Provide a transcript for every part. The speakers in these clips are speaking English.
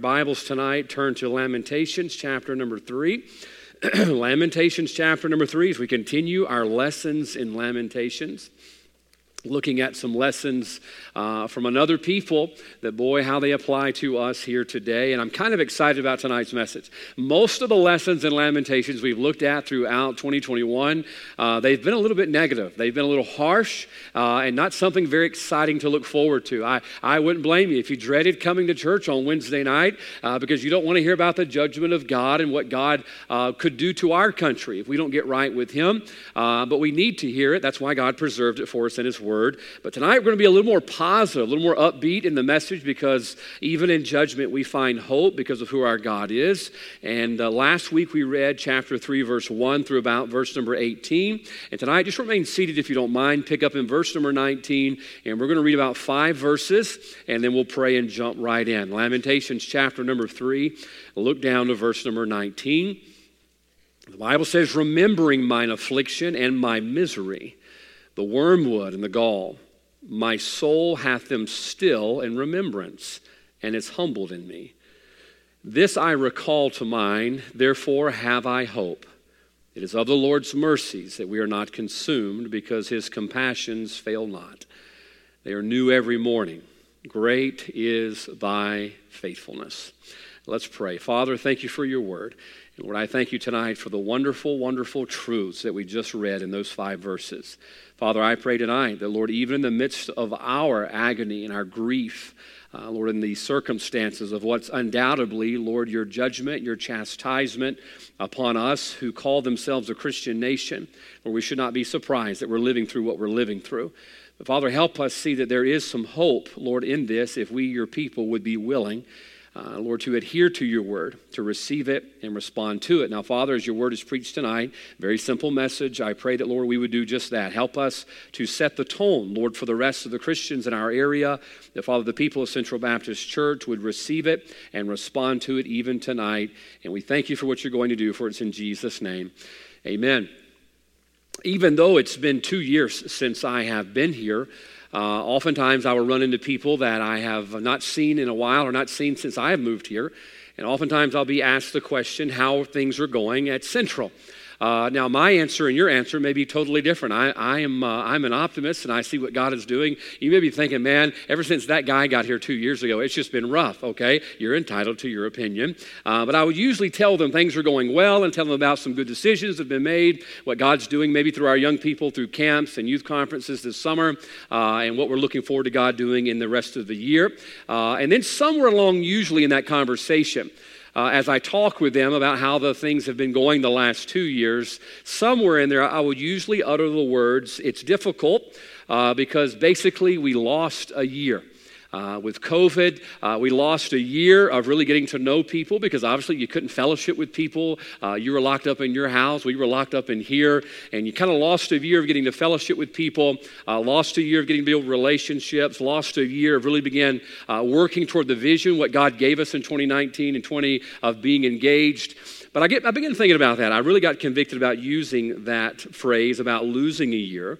Bibles tonight, turn to Lamentations chapter number three. Lamentations chapter number three, as we continue our lessons in Lamentations looking at some lessons uh, from another people that boy how they apply to us here today. And i'm kind of excited about tonight's message. Most of the lessons in lamentations we've looked at throughout 2021 uh, they've been a little bit negative. They've been a little harsh uh, and not something very exciting to look forward to. I, I wouldn't blame you if you dreaded coming to church on wednesday night uh, because you don't want to hear about the judgment of god and what god uh, could do to our country if we don't get right with him. Uh, but we need to hear it. That's why god preserved it for us in his word word. But tonight we're going to be a little more positive, a little more upbeat in the message because even in judgment we find hope because of who our God is. And uh, last week we read chapter 3, verse 1 through about verse number 18. And tonight, just remain seated if you don't mind. Pick up in verse number 19, and we're going to read about five verses, and then we'll pray and jump right in. Lamentations chapter number 3, look down to verse number 19. The Bible says, Remembering mine affliction and my misery the wormwood and the gall. My soul hath them still in remembrance, and is humbled in me. This I recall to mind, therefore have I hope. It is of the Lord's mercies that we are not consumed, because his compassions fail not. They are new every morning. Great is thy faithfulness. Let's pray. Father, thank you for your word. And Lord, I thank you tonight for the wonderful, wonderful truths that we just read in those five verses. Father, I pray tonight that, Lord, even in the midst of our agony and our grief, uh, Lord, in the circumstances of what's undoubtedly, Lord, your judgment, your chastisement upon us who call themselves a Christian nation, Lord, we should not be surprised that we're living through what we're living through. But Father, help us see that there is some hope, Lord, in this if we, your people, would be willing uh, Lord, to adhere to your word, to receive it and respond to it. Now, Father, as your word is preached tonight, very simple message. I pray that, Lord, we would do just that. Help us to set the tone, Lord, for the rest of the Christians in our area. That, Father, the people of Central Baptist Church would receive it and respond to it even tonight. And we thank you for what you're going to do, for it's in Jesus' name. Amen. Even though it's been two years since I have been here, uh, oftentimes, I will run into people that I have not seen in a while or not seen since I have moved here. And oftentimes, I'll be asked the question how things are going at Central. Uh, now, my answer and your answer may be totally different. I, I am uh, I'm an optimist, and I see what God is doing. You may be thinking, man, ever since that guy got here two years ago, it's just been rough. Okay, you're entitled to your opinion, uh, but I would usually tell them things are going well and tell them about some good decisions that have been made, what God's doing, maybe through our young people, through camps and youth conferences this summer, uh, and what we're looking forward to God doing in the rest of the year. Uh, and then somewhere along, usually in that conversation uh, as I talk with them about how the things have been going the last two years, somewhere in there I would usually utter the words, It's difficult uh, because basically we lost a year. Uh, with COVID, uh, we lost a year of really getting to know people because obviously you couldn't fellowship with people. Uh, you were locked up in your house, we were locked up in here, and you kind of lost a year of getting to fellowship with people, uh, lost a year of getting to build relationships, lost a year of really began uh, working toward the vision, what God gave us in 2019 and 20 of being engaged. But I, get, I began thinking about that. I really got convicted about using that phrase about losing a year.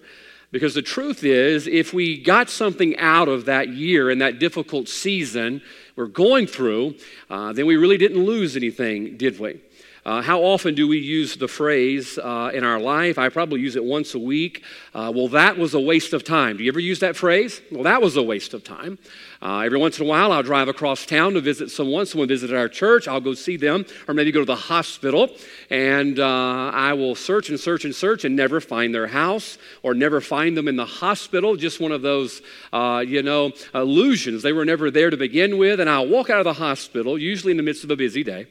Because the truth is, if we got something out of that year and that difficult season we're going through, uh, then we really didn't lose anything, did we? Uh, how often do we use the phrase uh, in our life? I probably use it once a week. Uh, well, that was a waste of time. Do you ever use that phrase? Well, that was a waste of time. Uh, every once in a while, I'll drive across town to visit someone. Someone visited our church. I'll go see them, or maybe go to the hospital, and uh, I will search and search and search and never find their house or never find them in the hospital. Just one of those, uh, you know, illusions. They were never there to begin with, and I'll walk out of the hospital, usually in the midst of a busy day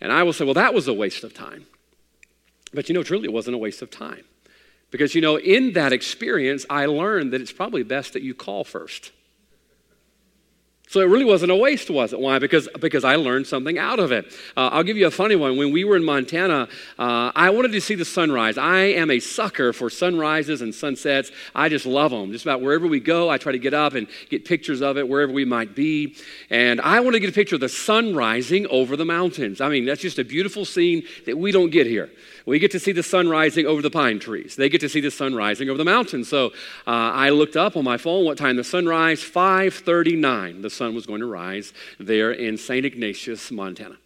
and I will say, well, that was a waste of time. But you know, truly, it wasn't a waste of time. Because, you know, in that experience, I learned that it's probably best that you call first. So it really wasn't a waste, was it? Why? Because, because I learned something out of it. Uh, I'll give you a funny one. When we were in Montana, uh, I wanted to see the sunrise. I am a sucker for sunrises and sunsets. I just love them. Just about wherever we go, I try to get up and get pictures of it wherever we might be. And I want to get a picture of the sun rising over the mountains. I mean, that's just a beautiful scene that we don't get here. We get to see the sun rising over the pine trees. They get to see the sun rising over the mountains. So uh, I looked up on my phone what time the sun rise. 5:39. The sun was going to rise there in St. Ignatius, Montana.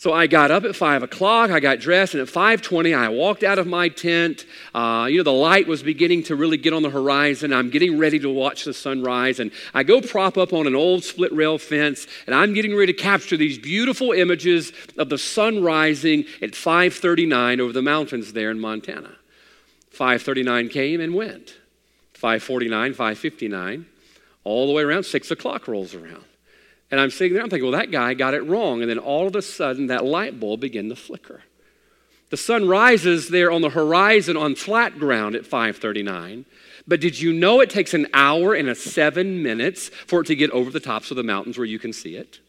So I got up at five o'clock. I got dressed, and at five twenty, I walked out of my tent. Uh, you know, the light was beginning to really get on the horizon. I'm getting ready to watch the sunrise, and I go prop up on an old split rail fence, and I'm getting ready to capture these beautiful images of the sun rising at five thirty nine over the mountains there in Montana. Five thirty nine came and went. Five forty nine, five fifty nine, all the way around. Six o'clock rolls around. And I'm sitting there, I'm thinking, well, that guy got it wrong. And then all of a sudden, that light bulb began to flicker. The sun rises there on the horizon on flat ground at 539. But did you know it takes an hour and a seven minutes for it to get over the tops of the mountains where you can see it?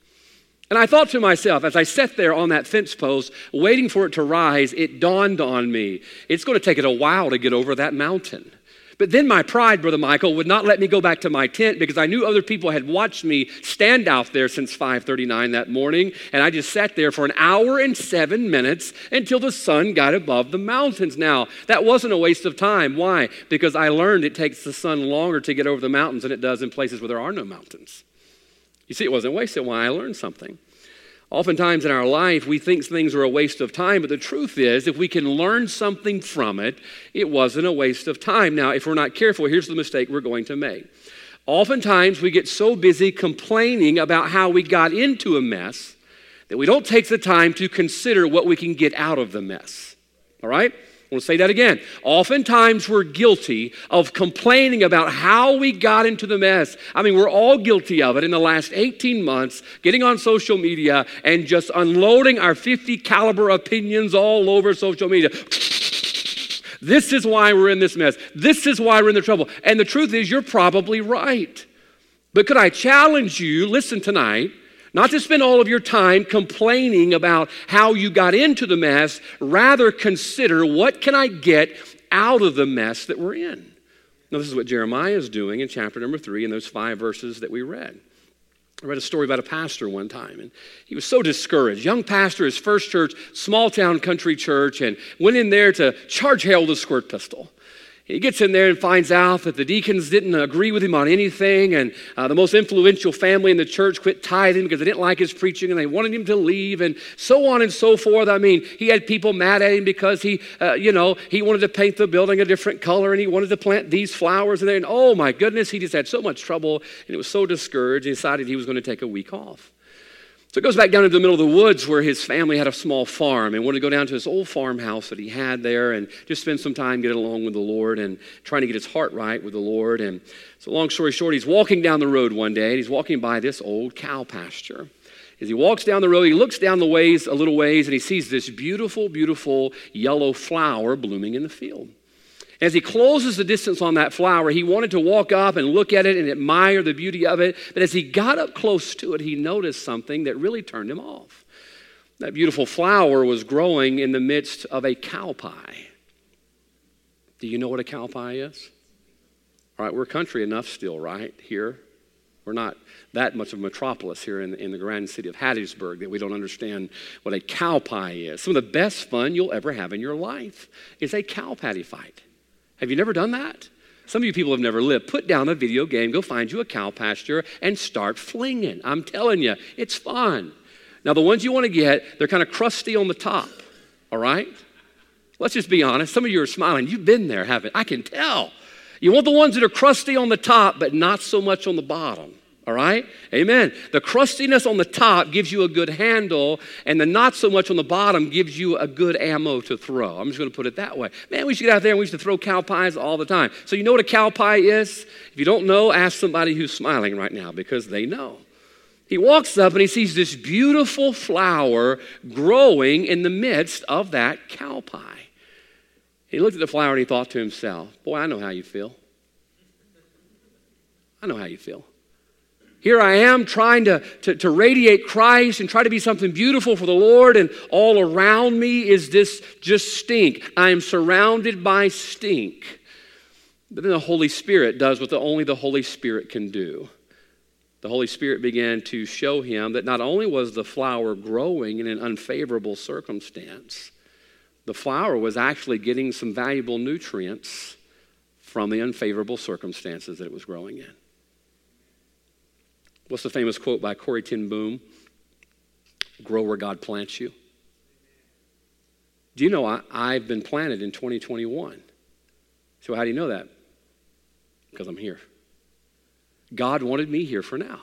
And I thought to myself, as I sat there on that fence post waiting for it to rise, it dawned on me it's going to take it a while to get over that mountain. But then my pride, Brother Michael, would not let me go back to my tent because I knew other people had watched me stand out there since 5:39 that morning, and I just sat there for an hour and 7 minutes until the sun got above the mountains. Now, that wasn't a waste of time. Why? Because I learned it takes the sun longer to get over the mountains than it does in places where there are no mountains. You see, it wasn't wasted. Why? I learned something. Oftentimes in our life, we think things are a waste of time, but the truth is, if we can learn something from it, it wasn't a waste of time. Now, if we're not careful, here's the mistake we're going to make. Oftentimes, we get so busy complaining about how we got into a mess that we don't take the time to consider what we can get out of the mess. All right? I want to say that again. Oftentimes we're guilty of complaining about how we got into the mess. I mean, we're all guilty of it in the last 18 months, getting on social media and just unloading our 50 caliber opinions all over social media. This is why we're in this mess. This is why we're in the trouble. And the truth is, you're probably right. But could I challenge you, listen tonight, not to spend all of your time complaining about how you got into the mess, rather consider what can I get out of the mess that we're in. Now, this is what Jeremiah is doing in chapter number three in those five verses that we read. I read a story about a pastor one time, and he was so discouraged. Young pastor, his first church, small town country church, and went in there to charge hell with a squirt pistol. He gets in there and finds out that the deacons didn't agree with him on anything, and uh, the most influential family in the church quit tithing because they didn't like his preaching and they wanted him to leave, and so on and so forth. I mean, he had people mad at him because he, uh, you know, he wanted to paint the building a different color and he wanted to plant these flowers, and then, oh my goodness, he just had so much trouble and it was so discouraged, he decided he was going to take a week off. So it goes back down into the middle of the woods where his family had a small farm and wanted to go down to his old farmhouse that he had there and just spend some time getting along with the Lord and trying to get his heart right with the Lord. And so, long story short, he's walking down the road one day and he's walking by this old cow pasture. As he walks down the road, he looks down the ways, a little ways, and he sees this beautiful, beautiful yellow flower blooming in the field. As he closes the distance on that flower, he wanted to walk up and look at it and admire the beauty of it. But as he got up close to it, he noticed something that really turned him off. That beautiful flower was growing in the midst of a cow pie. Do you know what a cow pie is? All right, we're country enough still, right? Here. We're not that much of a metropolis here in, in the grand city of Hattiesburg that we don't understand what a cow pie is. Some of the best fun you'll ever have in your life is a cow patty fight. Have you never done that? Some of you people have never lived. Put down a video game, go find you a cow pasture, and start flinging. I'm telling you, it's fun. Now, the ones you want to get, they're kind of crusty on the top, all right? Let's just be honest. Some of you are smiling. You've been there, haven't I can tell. You want the ones that are crusty on the top, but not so much on the bottom. All right? Amen. The crustiness on the top gives you a good handle, and the not so much on the bottom gives you a good ammo to throw. I'm just going to put it that way. Man, we to get out there and we to throw cow pies all the time. So, you know what a cow pie is? If you don't know, ask somebody who's smiling right now because they know. He walks up and he sees this beautiful flower growing in the midst of that cow pie. He looked at the flower and he thought to himself, Boy, I know how you feel. I know how you feel. Here I am trying to, to, to, radiate Christ and try to be something beautiful for the Lord, and all around me is this just stink. I am surrounded by stink. But then the Holy Spirit does what the, only the Holy Spirit can do. The Holy Spirit began to show him that not only was the flower growing in an unfavorable circumstance, The flower was actually getting some valuable nutrients from the unfavorable circumstances that it was growing in. What's the famous quote by Corrie ten Boom? Grow where God plants you. Do you know I, I've been planted in 2021? So, how do you know that? Because I'm here. God wanted me here for now.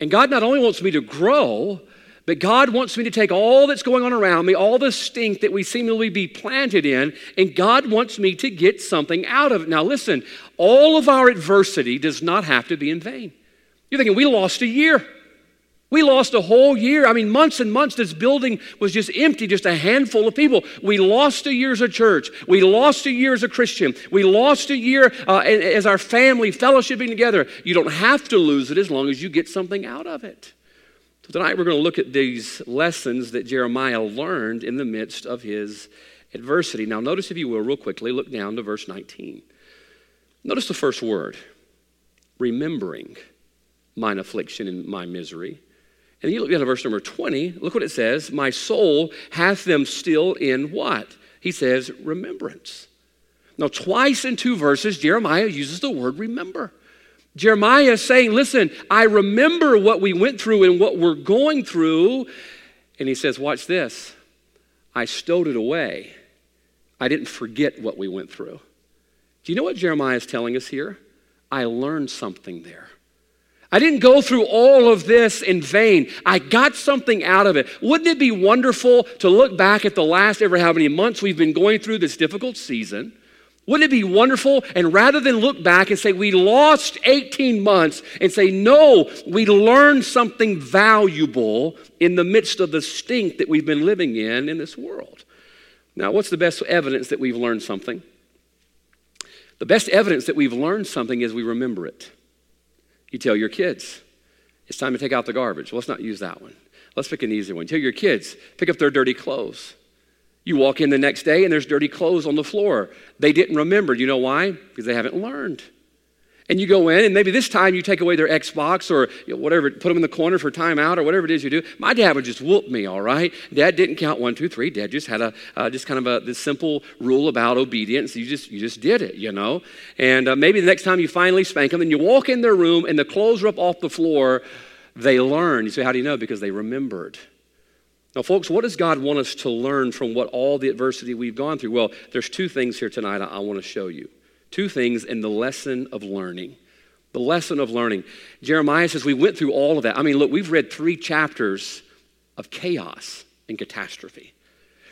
And God not only wants me to grow, but God wants me to take all that's going on around me, all the stink that we seemingly be planted in, and God wants me to get something out of it. Now, listen, all of our adversity does not have to be in vain. You're thinking, we lost a year. We lost a whole year. I mean, months and months, this building was just empty, just a handful of people. We lost a year as a church. We lost a year as a Christian. We lost a year uh, as our family, fellowshipping together. You don't have to lose it as long as you get something out of it. So, tonight we're going to look at these lessons that Jeremiah learned in the midst of his adversity. Now, notice, if you will, real quickly, look down to verse 19. Notice the first word remembering mine affliction and my misery and you look down at verse number 20, look what it says My soul hath them still in what? He says, remembrance. Now, twice in two verses, Jeremiah uses the word remember. Jeremiah is saying, Listen, I remember what we went through and what we're going through. And he says, Watch this. I stowed it away. I didn't forget what we went through. Do you know what Jeremiah is telling us here? I learned something there. I didn't go through all of this in vain. I got something out of it. Wouldn't it be wonderful to look back at the last ever how many months we've been going through this difficult season? Wouldn't it be wonderful? And rather than look back and say, we lost 18 months, and say, no, we learned something valuable in the midst of the stink that we've been living in in this world. Now, what's the best evidence that we've learned something? The best evidence that we've learned something is we remember it. You tell your kids, it's time to take out the garbage. Well, let's not use that one. Let's pick an easy one. Tell your kids, pick up their dirty clothes. You walk in the next day and there's dirty clothes on the floor. They didn't remember. You know why? Because they haven't learned. And you go in, and maybe this time you take away their Xbox or whatever, put them in the corner for timeout or whatever it is you do. My dad would just whoop me, all right? Dad didn't count one, two, three. Dad just had a uh, just kind of a this simple rule about obedience. You just you just did it, you know. And uh, maybe the next time you finally spank them, and you walk in their room, and the clothes are up off the floor. They learn. You say, how do you know? Because they remembered. Now, folks, what does God want us to learn from what all the adversity we've gone through? Well, there's two things here tonight I, I want to show you. Two things in the lesson of learning. The lesson of learning. Jeremiah says we went through all of that. I mean, look, we've read three chapters of chaos and catastrophe,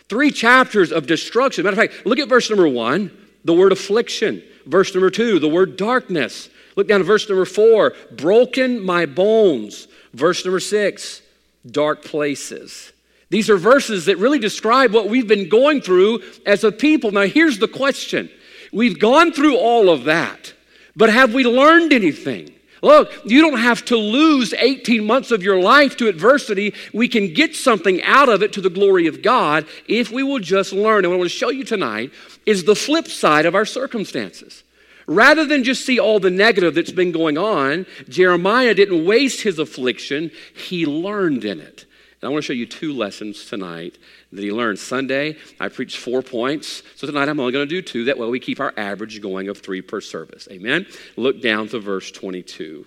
three chapters of destruction. Matter of fact, look at verse number one the word affliction. Verse number two, the word darkness. Look down to verse number four, broken my bones. Verse number six, dark places. These are verses that really describe what we've been going through as a people. Now, here's the question We've gone through all of that, but have we learned anything? Look, you don't have to lose 18 months of your life to adversity. We can get something out of it to the glory of God if we will just learn. And what I want to show you tonight is the flip side of our circumstances. Rather than just see all the negative that's been going on, Jeremiah didn't waste his affliction, he learned in it. And I want to show you two lessons tonight that he learned. Sunday, I preached four points. So tonight I'm only going to do two. That way we keep our average going of three per service. Amen? Look down to verse 22.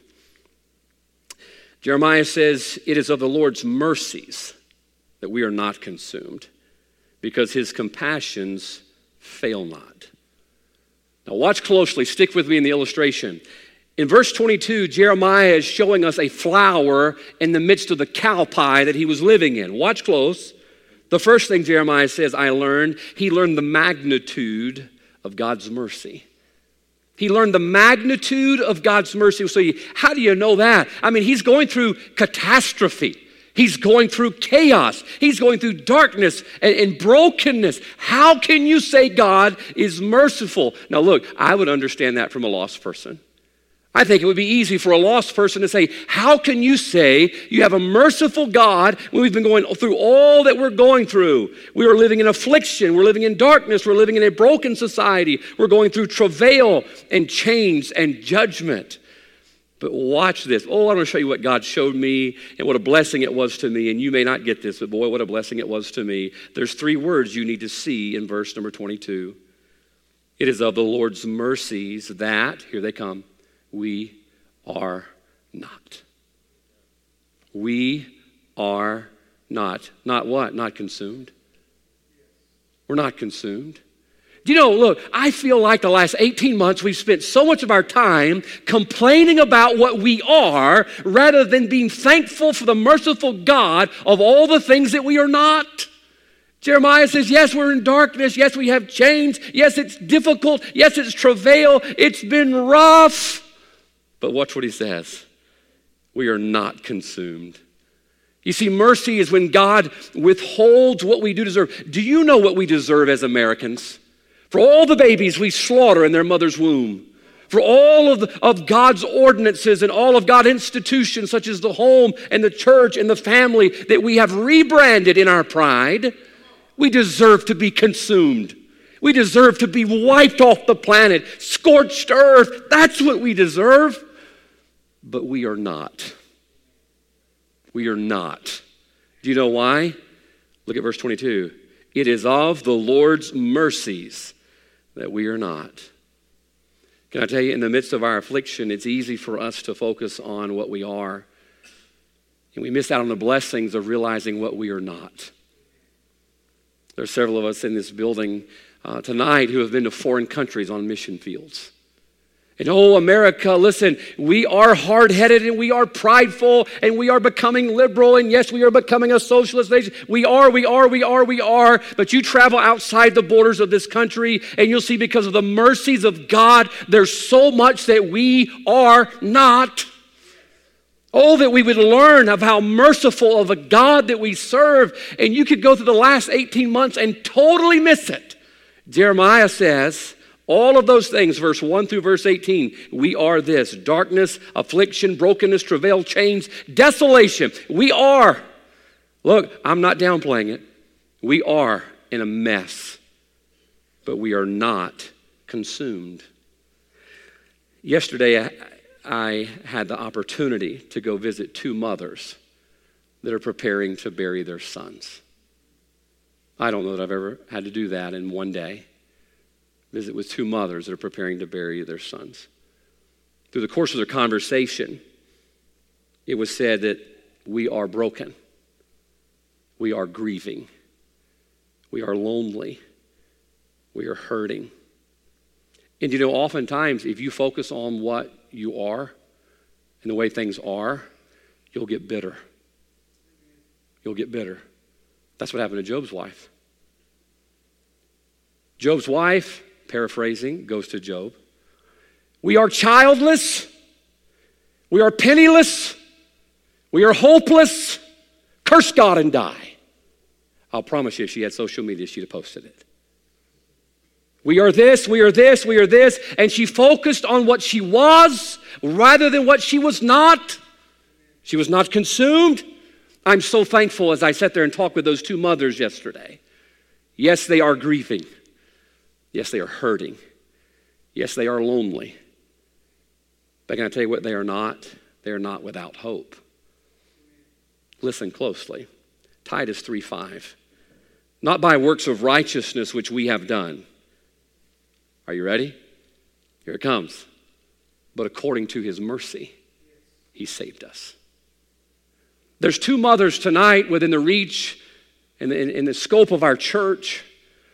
Jeremiah says, It is of the Lord's mercies that we are not consumed, because his compassions fail not. Now, watch closely. Stick with me in the illustration. In verse 22, Jeremiah is showing us a flower in the midst of the cow pie that he was living in. Watch close. The first thing Jeremiah says, I learned, he learned the magnitude of God's mercy. He learned the magnitude of God's mercy. So, you, how do you know that? I mean, he's going through catastrophe. He's going through chaos. He's going through darkness and, and, brokenness. How can you say God is merciful? Now, look, I would understand that from a lost person. I think it would be easy for a lost person to say, How can you say you have a merciful God when we've been going through all that we're going through? We are living in affliction, we're living in darkness, we're living in a broken society, we're going through travail and chains and judgment. But watch this. Oh, I want to show you what God showed me and what a blessing it was to me. And you may not get this, but boy, what a blessing it was to me. There's three words you need to see in verse number 22. It is of the Lord's mercies that, here they come, we are not. We are not. Not what? Not consumed. We're not consumed. Do you know, look, I feel like the last 18 months we've spent so much of our time complaining about what we are rather than being thankful for the merciful God of all the things that we are not. Jeremiah says, Yes, we're in darkness. Yes, we have chains. Yes, it's difficult. Yes, it's travail. It's been rough. But watch what he says we are not consumed. You see, mercy is when God withholds what we do deserve. Do you know what we deserve as Americans? For all the babies we slaughter in their mother's womb, for all of, the, of God's ordinances and all of God's institutions, such as the home and the church and the family, that we have rebranded in our pride, we deserve to be consumed. We deserve to be wiped off the planet, scorched earth. That's what we deserve. But we are not. We are not. Do you know why? Look at verse 22. It is of the Lord's mercies that we are not. Can I tell you, in the midst of our affliction, it's easy for us to focus on what we are. And we miss out on the blessings of realizing what we are not. There are several of us in this building uh, tonight who have been to foreign countries on mission fields. And oh, America, listen, we are hard headed and we are prideful and we are becoming liberal. And yes, we are becoming a socialist nation. We are, we are, we are, we are. But you travel outside the borders of this country and you'll see because of the mercies of God, there's so much that we are not. Oh, that we would learn of how merciful of a God that we serve. And you could go through the last 18 months and totally miss it. Jeremiah says, all of those things, verse 1 through verse 18, we are this darkness, affliction, brokenness, travail, chains, desolation. We are. Look, I'm not downplaying it. We are in a mess, but we are not consumed. Yesterday, I, I had the opportunity to go visit two mothers that are preparing to bury their sons. I don't know that I've ever had to do that in one day visit with two mothers that are preparing to bury their sons. Through the course of their conversation, it was said that we are broken, we are grieving, we are lonely, we are hurting. And you know, oftentimes, if you focus on what you are and the way things are, you'll get bitter. You'll get bitter. That's what happened to Job's wife. Job's wife paraphrasing, goes to Job. We are childless. We are penniless. We are hopeless. Curse God and die. I'll promise you, if she had social media, she'd have posted it. We are this, we are this, we are this. And she focused on what she was rather than what she was not. She was not consumed. I'm so thankful as I sat there and talked with those two mothers yesterday. Yes, they are grieving. Yes, they are hurting. Yes, they are lonely. But can I tell you what they are not? They are not without hope. Listen closely. Titus 3 5. Not by works of righteousness which we have done. Are you ready? Here it comes. But according to his mercy, he saved us. There's two mothers tonight within the reach and in, in the scope of our church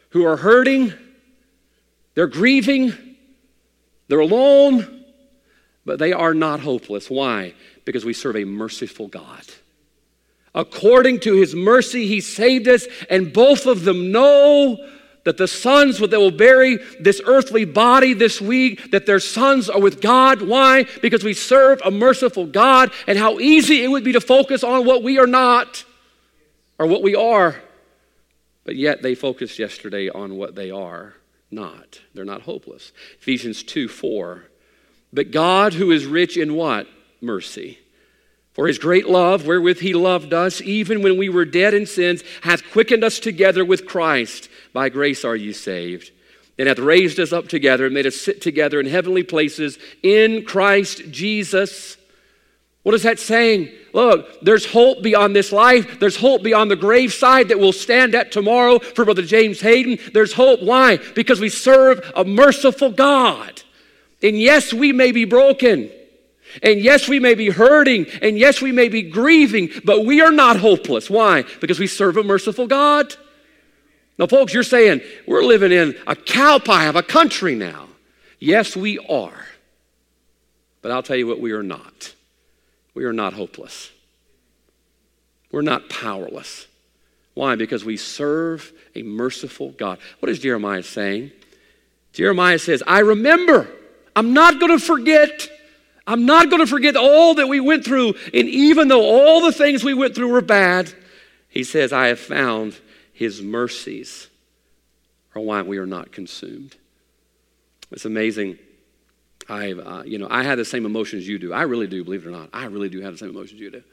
who are hurting they're grieving, they're alone, but they are not hopeless. Why? Because we serve a merciful God. According to his mercy, he saved us, and both of them know that the sons that will bury this earthly body this week, that their sons are with God. Why? Because we serve a merciful God, and how easy it would be to focus on what we are not or what we are. But yet they focused yesterday on what they are not. They're not hopeless. Ephesians 2 4. But God, who is rich in what? Mercy. For his great love, wherewith he loved us, even when we were dead in sins, hath quickened us together with Christ. By grace are you saved. and hath raised us up together and made us sit together in heavenly places in Christ Jesus. What is that saying? Look, there's hope beyond this life. There's hope beyond the graveside that we'll stand at tomorrow for Brother James Hayden. There's hope. Why? Because we serve a merciful God. And yes, we may be broken. And yes, we may be hurting. And yes, we may be grieving. But we are not hopeless. Why? Because we serve a merciful God. Now, folks, you're saying we're living in a cow pie of a country now. Yes, we are. But I'll tell you what, we are not. We are not hopeless. We're not powerless. Why? Because we serve a merciful God. What is Jeremiah saying? Jeremiah says, I remember. I'm not going to forget. I'm not going to forget all that we went through. And even though all the things we went through were bad, he says, I have found his mercies are why we are not consumed. It's amazing. I, uh, you know, I had the same emotions you do. I really do, believe it or not. I really do have the same emotions you do.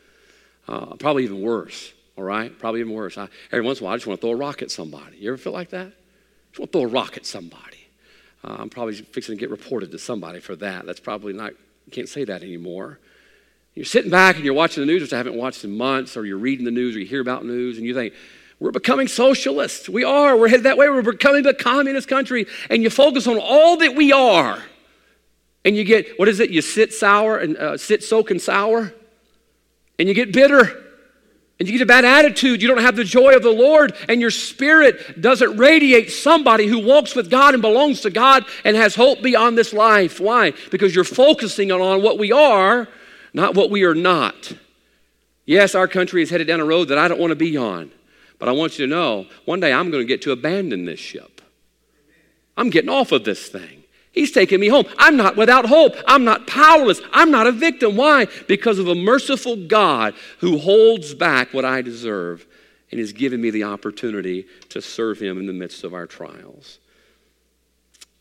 Uh, probably even worse. All right, probably even worse. I, every once in a while, I just want to throw a rock at somebody. You ever feel like that? Just want to throw a rock at somebody. Uh, I'm probably fixing to get reported to somebody for that. That's probably not. Can't say that anymore. You're sitting back and you're watching the news, which I haven't watched in months, or you're reading the news, or you hear about news, and you think, we're becoming socialists. We are. We're headed that way. We're becoming a communist country. And you focus on all that we are. And you get, what is it? You sit sour and uh, sit soak and sour. And you get bitter. And you get a bad attitude. You don't have the joy of the Lord. And your spirit doesn't radiate somebody who walks with God and belongs to God and has hope beyond this life. Why? Because you're focusing on what we are, not what we are not. Yes, our country is headed down a road that I don't want to be on. But I want you to know one day I'm going to get to abandon this ship. I'm getting off of this thing. He's taking me home. I'm not without hope. I'm not powerless. I'm not a victim. Why? Because of a merciful God who holds back what I deserve and has given me the opportunity to serve him in the midst of our trials.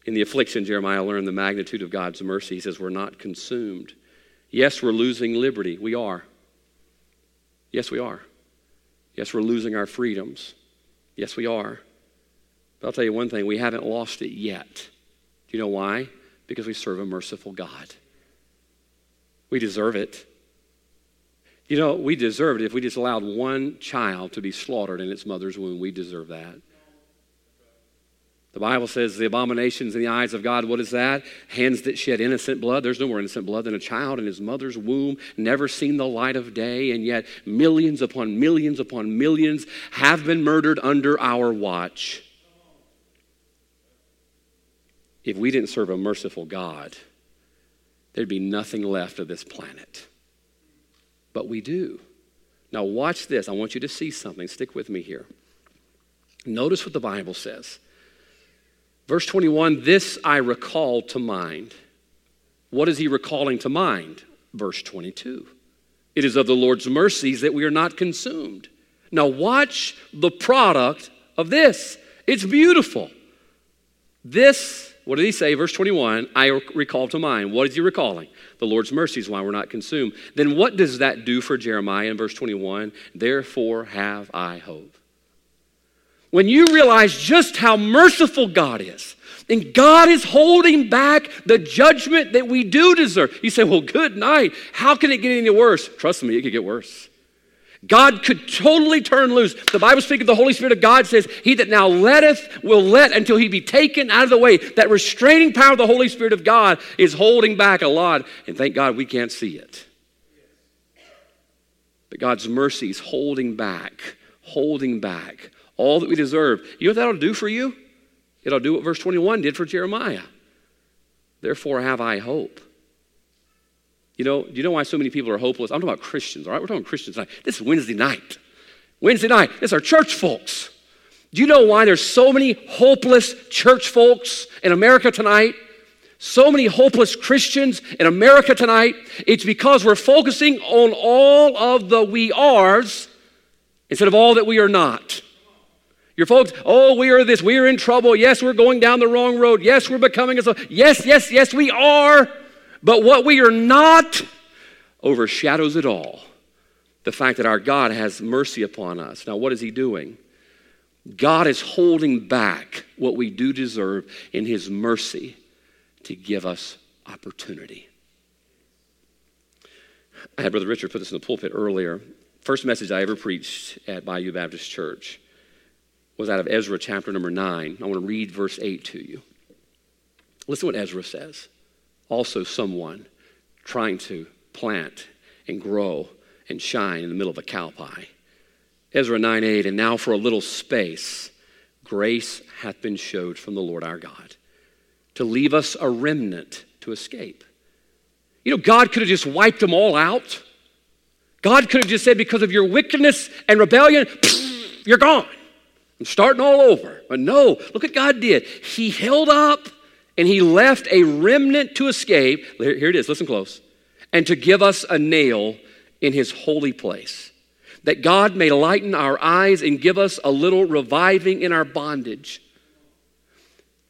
In the affliction, Jeremiah learned the magnitude of God's mercy. He says, We're not consumed. Yes, we're losing liberty. We are. Yes, we are. Yes, we're losing our freedoms. Yes, we are. But I'll tell you one thing we haven't lost it yet. Do you know why? Because we serve a merciful God. We deserve it. You know, we deserve it if we just allowed one child to be slaughtered in its mother's womb. We deserve that. The Bible says the abominations in the eyes of God, what is that? Hands that shed innocent blood. There's no more innocent blood than a child in his mother's womb, never seen the light of day, and yet millions upon millions upon millions have been murdered under our watch. If we didn't serve a merciful God, there'd be nothing left of this planet. But we do. Now, watch this. I want you to see something. Stick with me here. Notice what the Bible says. Verse 21 This I recall to mind. What is he recalling to mind? Verse 22 It is of the Lord's mercies that we are not consumed. Now, watch the product of this. It's beautiful. This, what did he say? Verse 21 I recall to mind. What is he recalling? The Lord's mercies, why we're not consumed. Then what does that do for Jeremiah in verse 21? Therefore have I hope when you realize just how merciful God is, and God is holding back the judgment that we do deserve. You say, Well, good night. How can it get any worse? Trust me, it could get worse. God could totally turn loose. The Bible speaks of the Holy Spirit of God says, He that now letteth will let until he be taken out of the way. That restraining power of the Holy Spirit of God is holding back a lot. And thank God we can't see it. But God's mercy is holding back, holding back all that we deserve. You know what that'll do for you? It'll do what verse 21 did for Jeremiah. Therefore, have I hope. You know, do you know why so many people are hopeless? I'm talking about Christians, all right? We're talking Christians tonight. This is Wednesday night. Wednesday night, it's our church folks. Do you know why there's so many hopeless church folks in America tonight? So many hopeless Christians in America tonight? It's because we're focusing on all of the we are's instead of all that we are not. Your folks, oh, we are this, we are in trouble. Yes, we're going down the wrong road. Yes, we're becoming a. Yes, yes, yes, we are. But what we are not overshadows it all. The fact that our God has mercy upon us. Now, what is He doing? God is holding back what we do deserve in His mercy to give us opportunity. I had Brother Richard put this in the pulpit earlier. First message I ever preached at Bayou Baptist Church was out of Ezra chapter number 9. I want to read verse 8 to you. Listen to what Ezra says. Also, someone trying to plant and grow and shine in the middle of a cow pie. Ezra 9 8, and now for a little space, grace hath been showed from the Lord our God to leave us a remnant to escape. You know, God could have just wiped them all out. God could have just said, because of your wickedness and rebellion, you're gone. I'm starting all over. But no, look what God did. He held up and he left a remnant to escape. Here it is, listen close. And to give us a nail in his holy place. That God may lighten our eyes and give us a little reviving in our bondage.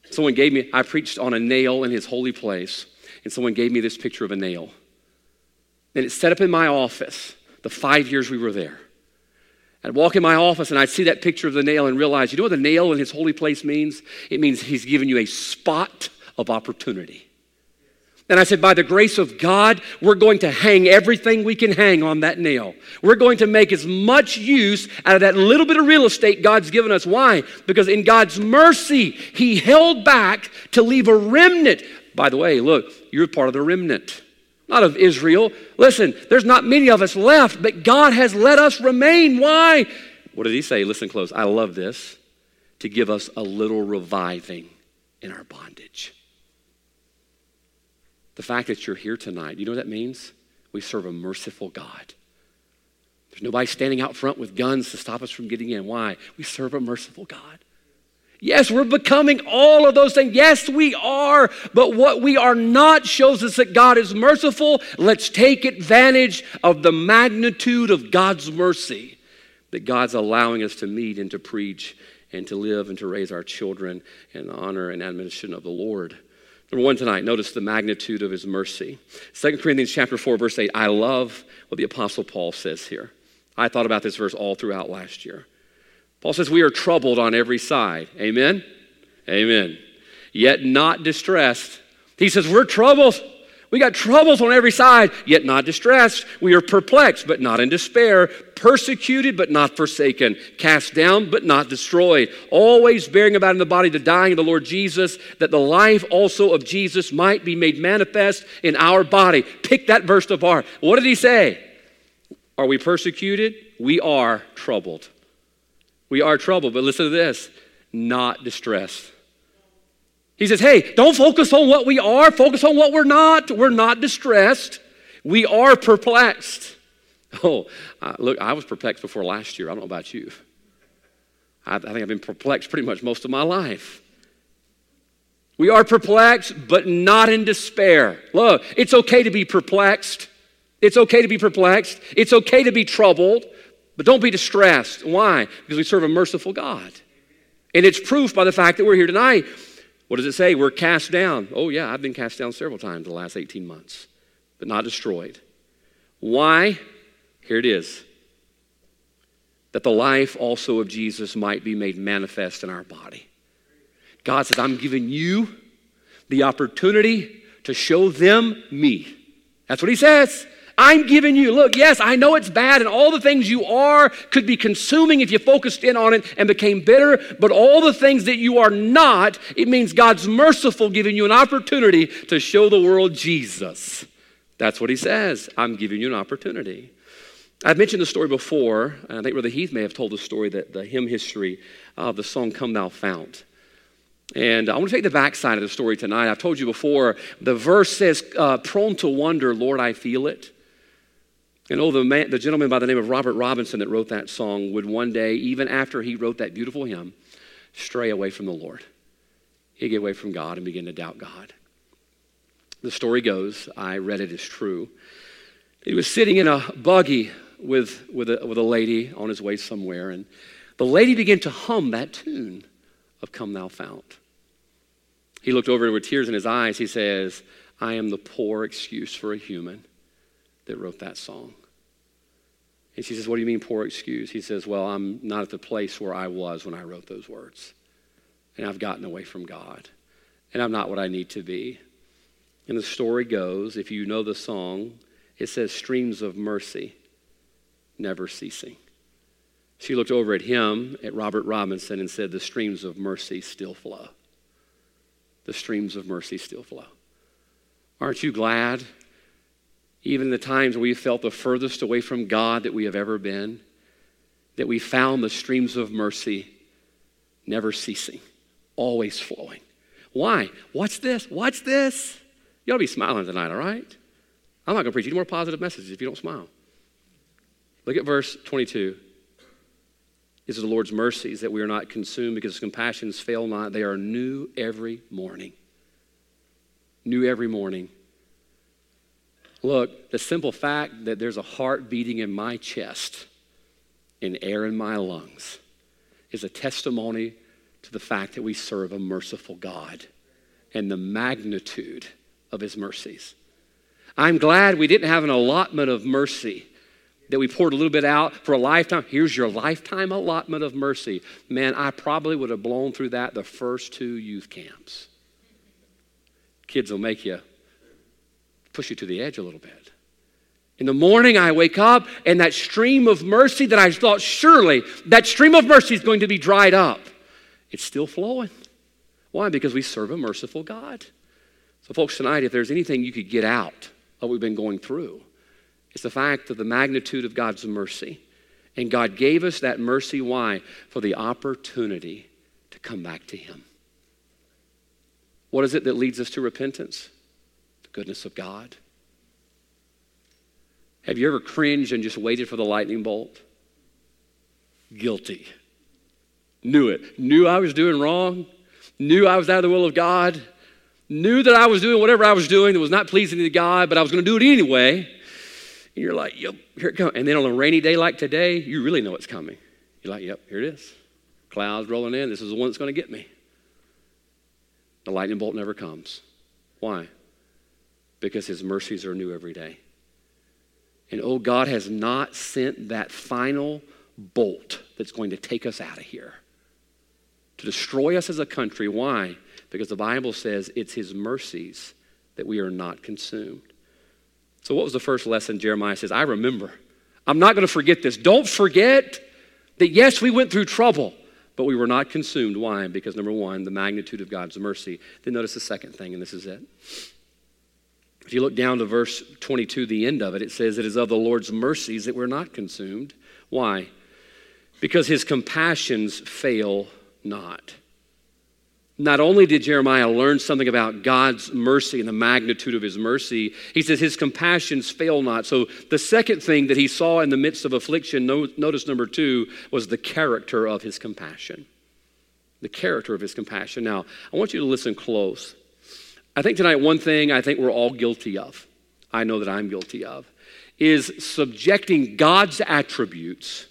Someone gave me, I preached on a nail in his holy place, and someone gave me this picture of a nail. And it's set up in my office the five years we were there. I'd walk in my office and I'd see that picture of the nail and realize, you know what the nail in his holy place means? It means he's given you a spot of opportunity. And I said, by the grace of God, we're going to hang everything we can hang on that nail. We're going to make as much use out of that little bit of real estate God's given us. Why? Because in God's mercy, He held back to leave a remnant. By the way, look, you're part of the remnant, not of Israel. Listen, there's not many of us left, but God has let us remain. Why? What did He say? Listen close. I love this. To give us a little reviving in our bondage. The fact that you're here tonight, you know what that means? We serve a merciful God. There's nobody standing out front with guns to stop us from getting in. Why? We serve a merciful God. Yes, we're becoming all of those things. Yes, we are. But what we are not shows us that God is merciful. Let's take advantage of the magnitude of God's mercy that God's allowing us to meet and to preach and to live and to raise our children in honor and admonition of the Lord. Number one tonight, notice the magnitude of his mercy. 2 Corinthians chapter 4, verse 8. I love what the Apostle Paul says here. I thought about this verse all throughout last year. Paul says, We are troubled on every side. Amen? Amen. Yet not distressed. He says, We're troubled. We got troubles on every side, yet not distressed. We are perplexed, but not in despair. Persecuted, but not forsaken. Cast down, but not destroyed. Always bearing about in the body the dying of the Lord Jesus, that the life also of Jesus might be made manifest in our body. Pick that verse apart. What did he say? Are we persecuted? We are troubled. We are troubled, but listen to this not distressed. He says, hey, don't focus on what we are, focus on what we're not. We're not distressed, we are perplexed. Oh, look, I was perplexed before last year. I don't know about you. I think I've been perplexed pretty much most of my life. We are perplexed, but not in despair. Look, it's okay to be perplexed. It's okay to be perplexed. It's okay to be troubled, but don't be distressed. Why? Because we serve a merciful God. And it's proof by the fact that we're here tonight. What does it say? We're cast down. Oh, yeah, I've been cast down several times the last 18 months, but not destroyed. Why? Here it is that the life also of Jesus might be made manifest in our body. God says, I'm giving you the opportunity to show them me. That's what he says. I'm giving you, look, yes, I know it's bad, and all the things you are could be consuming if you focused in on it and became bitter, but all the things that you are not, it means God's merciful giving you an opportunity to show the world Jesus. That's what he says. I'm giving you an opportunity. I've mentioned the story before, I think Brother Heath may have told the story that the hymn history of the song Come Thou Fount. And I want to take the backside of the story tonight. I've told you before, the verse says, uh, Prone to wonder, Lord, I feel it. And oh, the, man, the gentleman by the name of Robert Robinson that wrote that song would one day, even after he wrote that beautiful hymn, stray away from the Lord. He'd get away from God and begin to doubt God. The story goes, I read it as true. He was sitting in a buggy with, with, a, with a lady on his way somewhere, and the lady began to hum that tune of Come Thou Fount. He looked over with tears in his eyes. He says, I am the poor excuse for a human that wrote that song. And she says, What do you mean, poor excuse? He says, Well, I'm not at the place where I was when I wrote those words. And I've gotten away from God. And I'm not what I need to be. And the story goes, if you know the song, it says, Streams of mercy never ceasing. She looked over at him, at Robert Robinson, and said, The streams of mercy still flow. The streams of mercy still flow. Aren't you glad even the times we felt the furthest away from God that we have ever been, that we found the streams of mercy never ceasing, always flowing. Why? Watch this. Watch this. You ought to be smiling tonight, all right? I'm not going to preach any more positive messages if you don't smile. Look at verse 22. This is the Lord's mercies that we are not consumed because his compassions fail not. They are new every morning. New every morning. Look, the simple fact that there's a heart beating in my chest and air in my lungs is a testimony to the fact that we serve a merciful God and the magnitude of his mercies. I'm glad we didn't have an allotment of mercy that we poured a little bit out for a lifetime. Here's your lifetime allotment of mercy. Man, I probably would have blown through that the first two youth camps. Kids will make you push you to the edge a little bit. In the morning, I wake up, and that stream of mercy that I thought surely that stream of mercy is going to be dried up, it's still flowing. Why? Because we serve a merciful God. So, folks, tonight, if there's anything you could get out of what we've been going through, it's the fact of the magnitude of God's mercy. And God gave us that mercy. Why? For the opportunity to come back to Him. What is it that leads us to repentance? Goodness of God? Have you ever cringed and just waited for the lightning bolt? Guilty. Knew it. Knew I was doing wrong. Knew I was out of the will of God. Knew that I was doing whatever I was doing that was not pleasing to God, but I was going to do it anyway. And you're like, yep, here it comes. And then on a rainy day like today, you really know it's coming. You're like, yep, here it is. Clouds rolling in. This is the one that's going to get me. The lightning bolt never comes. Why? Because his mercies are new every day. And oh, God has not sent that final bolt that's going to take us out of here to destroy us as a country. Why? Because the Bible says it's his mercies that we are not consumed. So, what was the first lesson? Jeremiah says, I remember. I'm not going to forget this. Don't forget that, yes, we went through trouble, but we were not consumed. Why? Because, number one, the magnitude of God's mercy. Then notice the second thing, and this is it. If you look down to verse 22, the end of it, it says, It is of the Lord's mercies that we're not consumed. Why? Because his compassions fail not. Not only did Jeremiah learn something about God's mercy and the magnitude of his mercy, he says his compassions fail not. So the second thing that he saw in the midst of affliction, notice number two, was the character of his compassion. The character of his compassion. Now, I want you to listen close. I think tonight, one thing I think we're all guilty of, I know that I'm guilty of, is subjecting God's attributes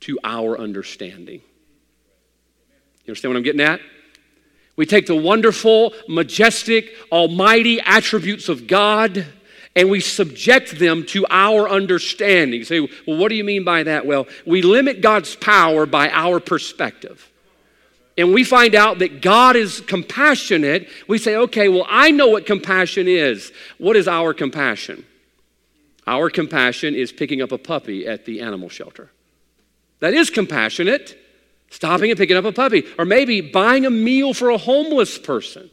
to our understanding. You understand what I'm getting at? We take the wonderful, majestic, almighty attributes of God and we subject them to our understanding. You say, well, what do you mean by that? Well, we limit God's power by our perspective and we find out that God is compassionate, we say, okay, well, I know what compassion is. What is our compassion? Our compassion is picking up a puppy at the animal shelter. That is compassionate, stopping and picking up a puppy. Or maybe buying a meal for a homeless person.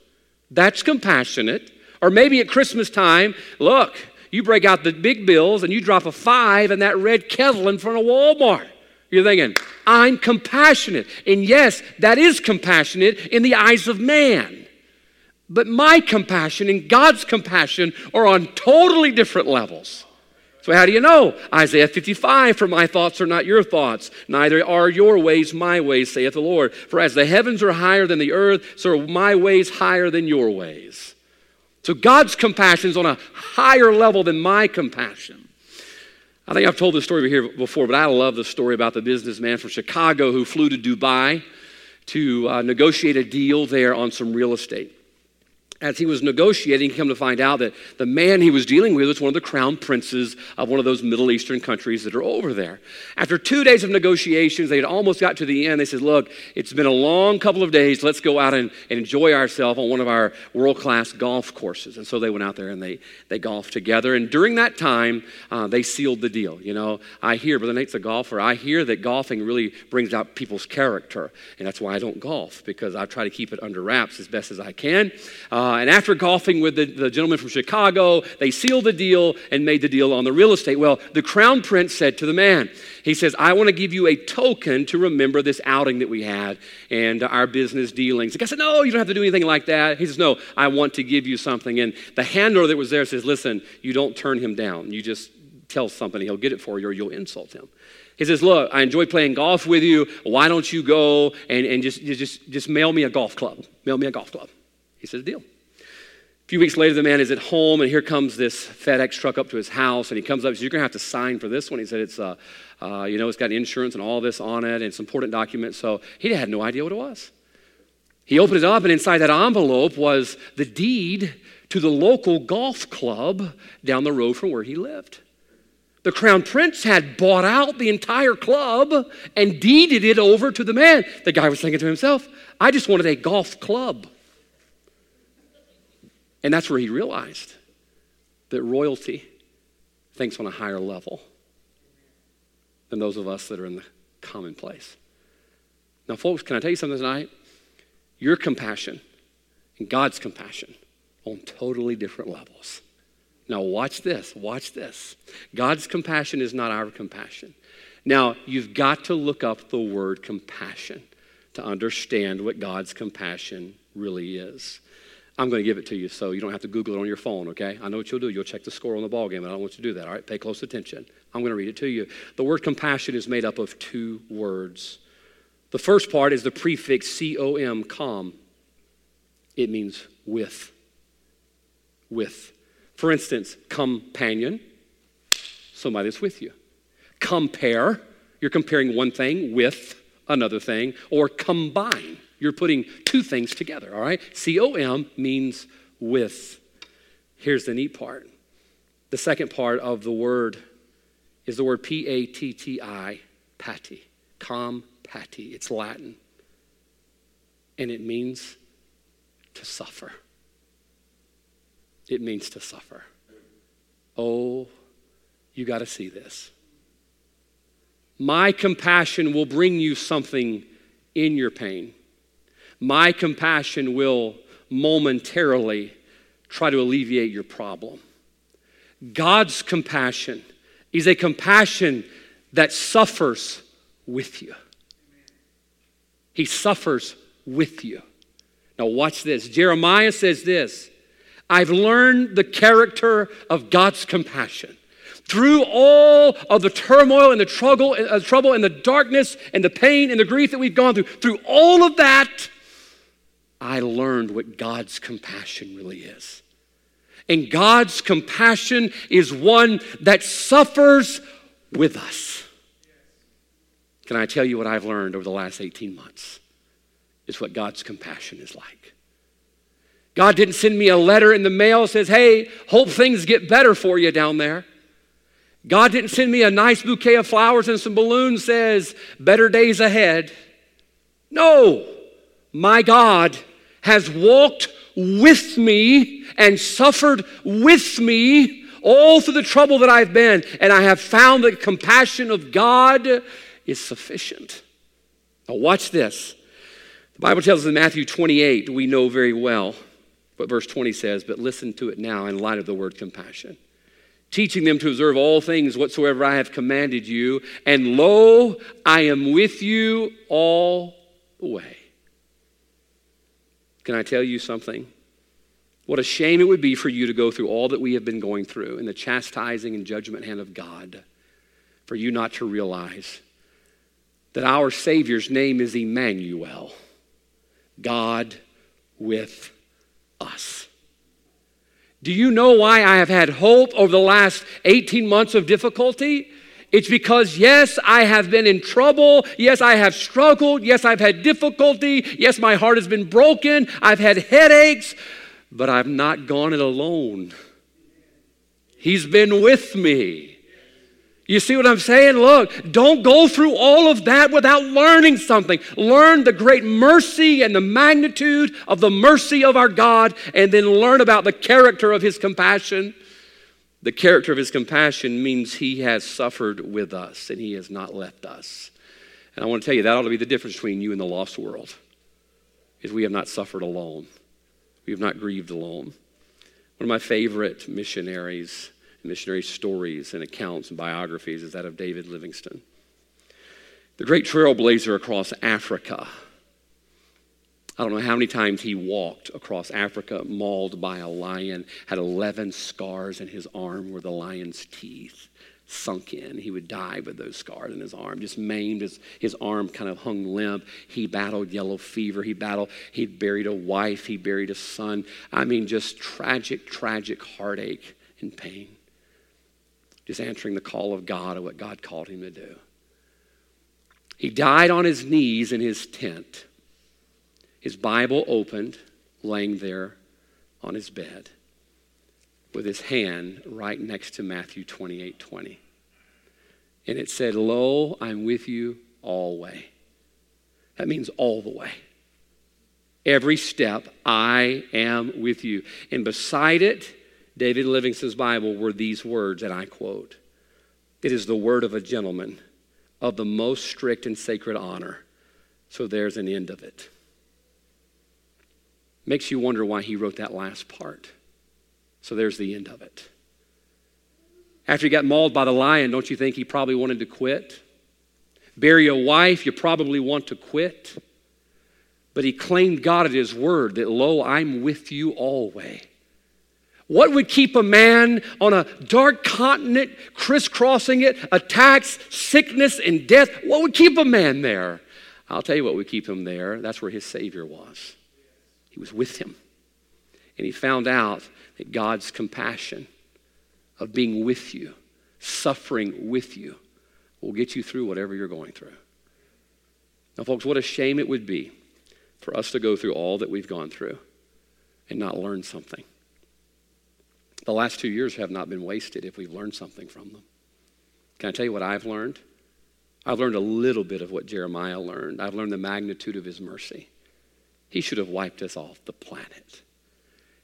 That's compassionate. Or maybe at Christmas time, look, you break out the big bills and you drop a five in that red kettle in front of Walmart. You're thinking, I'm compassionate. And yes, that is compassionate in the eyes of man. But my compassion and God's compassion are on totally different levels. So, how do you know? Isaiah 55 For my thoughts are not your thoughts, neither are your ways my ways, saith the Lord. For as the heavens are higher than the earth, so are my ways higher than your ways. So, God's compassion is on a higher level than my compassion. I think I've told this story here before, but I love the story about the businessman from Chicago who flew to Dubai to uh, negotiate a deal there on some real estate. As he was negotiating, he come to find out that the man he was dealing with was one of the crown princes of one of those Middle Eastern countries that are over there. After two days of negotiations, they had almost got to the end. They said, Look, it's been a long couple of days. Let's go out and, and enjoy ourselves on one of our world class golf courses. And so they went out there and they, they golfed together. And during that time, uh, they sealed the deal. You know, I hear, Brother Nate's a golfer, I hear that golfing really brings out people's character. And that's why I don't golf, because I try to keep it under wraps as best as I can. Uh, uh, and after golfing with the, the gentleman from Chicago, they sealed the deal and made the deal on the real estate. Well, the crown prince said to the man, he says, I want to give you a token to remember this outing that we had and our business dealings. The guy said, No, you don't have to do anything like that. He says, No, I want to give you something. And the handler that was there says, Listen, you don't turn him down. You just tell somebody, he'll get it for you, or you'll insult him. He says, Look, I enjoy playing golf with you. Why don't you go and, and just, just, just mail me a golf club? Mail me a golf club. He says, Deal. A few weeks later, the man is at home, and here comes this FedEx truck up to his house, and he comes up and says, You're going to have to sign for this one. He said, It's, uh, uh, you know, it's got insurance and all this on it, and it's an important document. So he had no idea what it was. He opened it up, and inside that envelope was the deed to the local golf club down the road from where he lived. The crown prince had bought out the entire club and deeded it over to the man. The guy was thinking to himself, I just wanted a golf club. And that's where he realized that royalty thinks on a higher level than those of us that are in the commonplace. Now, folks, can I tell you something tonight? Your compassion and God's compassion on totally different levels. Now, watch this, watch this. God's compassion is not our compassion. Now, you've got to look up the word compassion to understand what God's compassion really is. I'm going to give it to you so you don't have to Google it on your phone, okay? I know what you'll do. You'll check the score on the ball game, I don't want you to do that, all right? Pay close attention. I'm going to read it to you. The word compassion is made up of two words. The first part is the prefix C O M, com. It means with. With. For instance, companion, somebody that's with you. Compare, you're comparing one thing with another thing, or combine you're putting two things together, all right? C O M means with. Here's the neat part the second part of the word is the word P A T T I, patti, com patti. It's Latin. And it means to suffer. It means to suffer. Oh, you got to see this. My compassion will bring you something in your pain my compassion will momentarily try to alleviate your problem. God's compassion is a compassion that suffers with you. He suffers with you. Now, watch this. Jeremiah says this I've learned the character of God's compassion. Through all of the turmoil and the trouble, uh, trouble and the darkness and the pain and the grief that we've gone through, through all of that, I learned what God's compassion really is. And God's compassion is one that suffers with us. Can I tell you what I've learned over the last 18 months? It's what God's compassion is like. God didn't send me a letter in the mail says, hey, hope things get better for you down there. God didn't send me a nice bouquet of flowers and some balloons says, better days ahead. No, my God has walked with me and suffered with me all through the trouble that I've been, and I have found that compassion of God is sufficient. Now, watch this. The Bible tells us in Matthew 28, we know very well what verse 20 says, but listen to it now in light of the word compassion. Teaching them to observe all things whatsoever I have commanded you, and lo, I am with you all the way can I tell you something? What a shame it would be for you to go through all that we have been going through in the chastising and judgment hand of God, for you not to realize that our Savior's name is Emmanuel, God with us. Do you know why I have had hope over the last 18 months of difficulty? It's because, yes, I have been in trouble. Yes, I have struggled. Yes, I've had difficulty. Yes, my heart has been broken. I've had headaches. but I've not gone it alone. He's been with me. You see what I'm saying? Look, don't go through all of that without learning something. Learn the great mercy and the magnitude of the mercy of our God, and then learn about the character of His compassion. The character of His compassion means He has suffered with us and He has not left us. And I want to tell you, that ought to be the difference between you and the lost world, is we have not suffered alone. We have not grieved alone. One of my favorite missionaries missionary stories and accounts and biographies is that of David Livingstone. The great trailblazer across Africa. I don't know how many times he walked across Africa, mauled by a lion, had 11 scars in his arm where the lion's teeth sunk in. He would die with those scars in his arm, just maimed. His, his arm kind of hung limp. He battled yellow fever. He battled, he buried a wife. He buried a son. I mean, just tragic, tragic heartache and pain just answering the call of God of what God called him to do. He died on his knees in his tent, his Bible opened, laying there on his bed, with his hand right next to Matthew 28 20. And it said, Lo, I'm with you always. That means all the way. Every step, I am with you. And beside it, David Livingstone's Bible were these words, and I quote It is the word of a gentleman of the most strict and sacred honor. So there's an end of it. Makes you wonder why he wrote that last part. So there's the end of it. After he got mauled by the lion, don't you think he probably wanted to quit? Bury a wife, you probably want to quit. But he claimed God at his word that, lo, I'm with you always. What would keep a man on a dark continent, crisscrossing it, attacks, sickness, and death? What would keep a man there? I'll tell you what would keep him there. That's where his Savior was. He was with him. And he found out that God's compassion of being with you, suffering with you, will get you through whatever you're going through. Now, folks, what a shame it would be for us to go through all that we've gone through and not learn something. The last two years have not been wasted if we've learned something from them. Can I tell you what I've learned? I've learned a little bit of what Jeremiah learned. I've learned the magnitude of his mercy. He should have wiped us off the planet.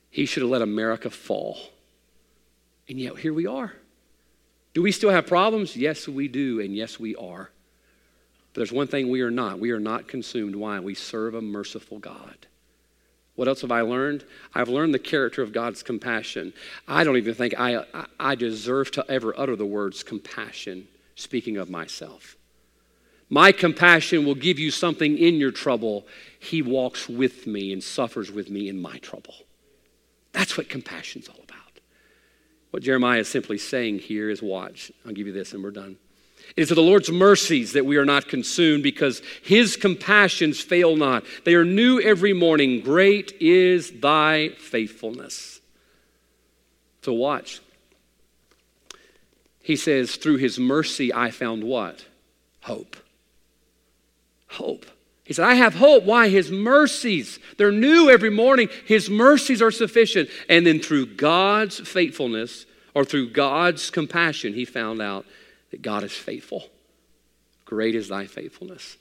He should have let America fall. And yet, here we are. Do we still have problems? Yes, we do, and yes, we are. But there's one thing we are not. We are not consumed. Why? We serve a merciful God. What else have I learned? I've learned the character of God's compassion. I don't even think I, I deserve to ever utter the words compassion, speaking of myself. My compassion will give you something in your trouble. He walks with me and suffers with me in my trouble. That's what compassion's all about. What Jeremiah is simply saying here is watch. I'll give you this and we're done. It is the Lord's mercies that we are not consumed because his compassions fail not. They are new every morning. Great is thy faithfulness. So watch. He says, through his mercy I found what? Hope. Hope. He said, I have hope. Why? His mercies. They're new every morning. His mercies are sufficient. And then through God's faithfulness or through God's compassion, he found out that God is faithful. Great is thy faithfulness.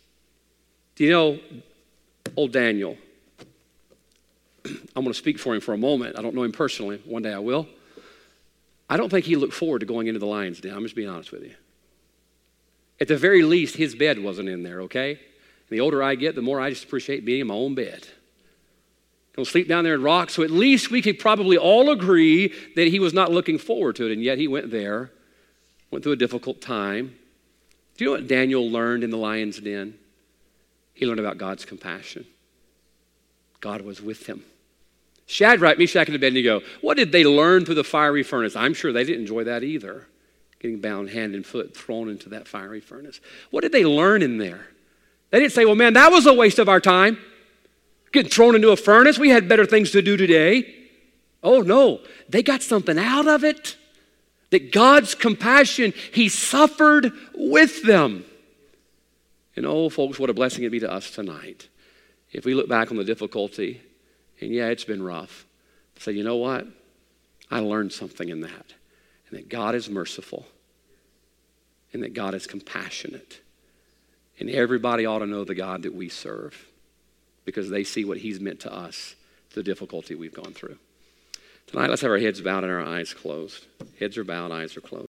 Do you know old Daniel? I'm going to speak for him for a moment. I don't know him personally. One day I will. I don't think he looked forward to going into the lion's den. I'm just being honest with you. At the very least, his bed wasn't in there, okay? And the older I get, the more I just appreciate being in my own bed. Gonna sleep down there and rock, so at least we could probably all agree that he was not looking forward to it, and yet he went there went through a difficult time. Do you know what Daniel learned in the lion's den? He learned about God's compassion. God was with him. Shadrach, Meshach, and Abednego, what did they learn through the fiery furnace? I'm sure they didn't enjoy that either, getting bound hand and foot, thrown into that fiery furnace. What did they learn in there? They didn't say, well, man, that was a waste of our time. Getting thrown into a furnace, we had better things to do today. Oh, no, they got something out of it that God's compassion, He suffered with them. And oh, folks, what a blessing it'd be to us tonight if we look back on the difficulty, and yeah, it's been rough. Say, you know what? I learned something in that. And that God is merciful. And that God is compassionate. And everybody ought to know the God that we serve because they see what He's meant to us, the difficulty we've gone through. Tonight, let's have our heads bowed and our eyes closed. Heads are bowed, eyes are closed.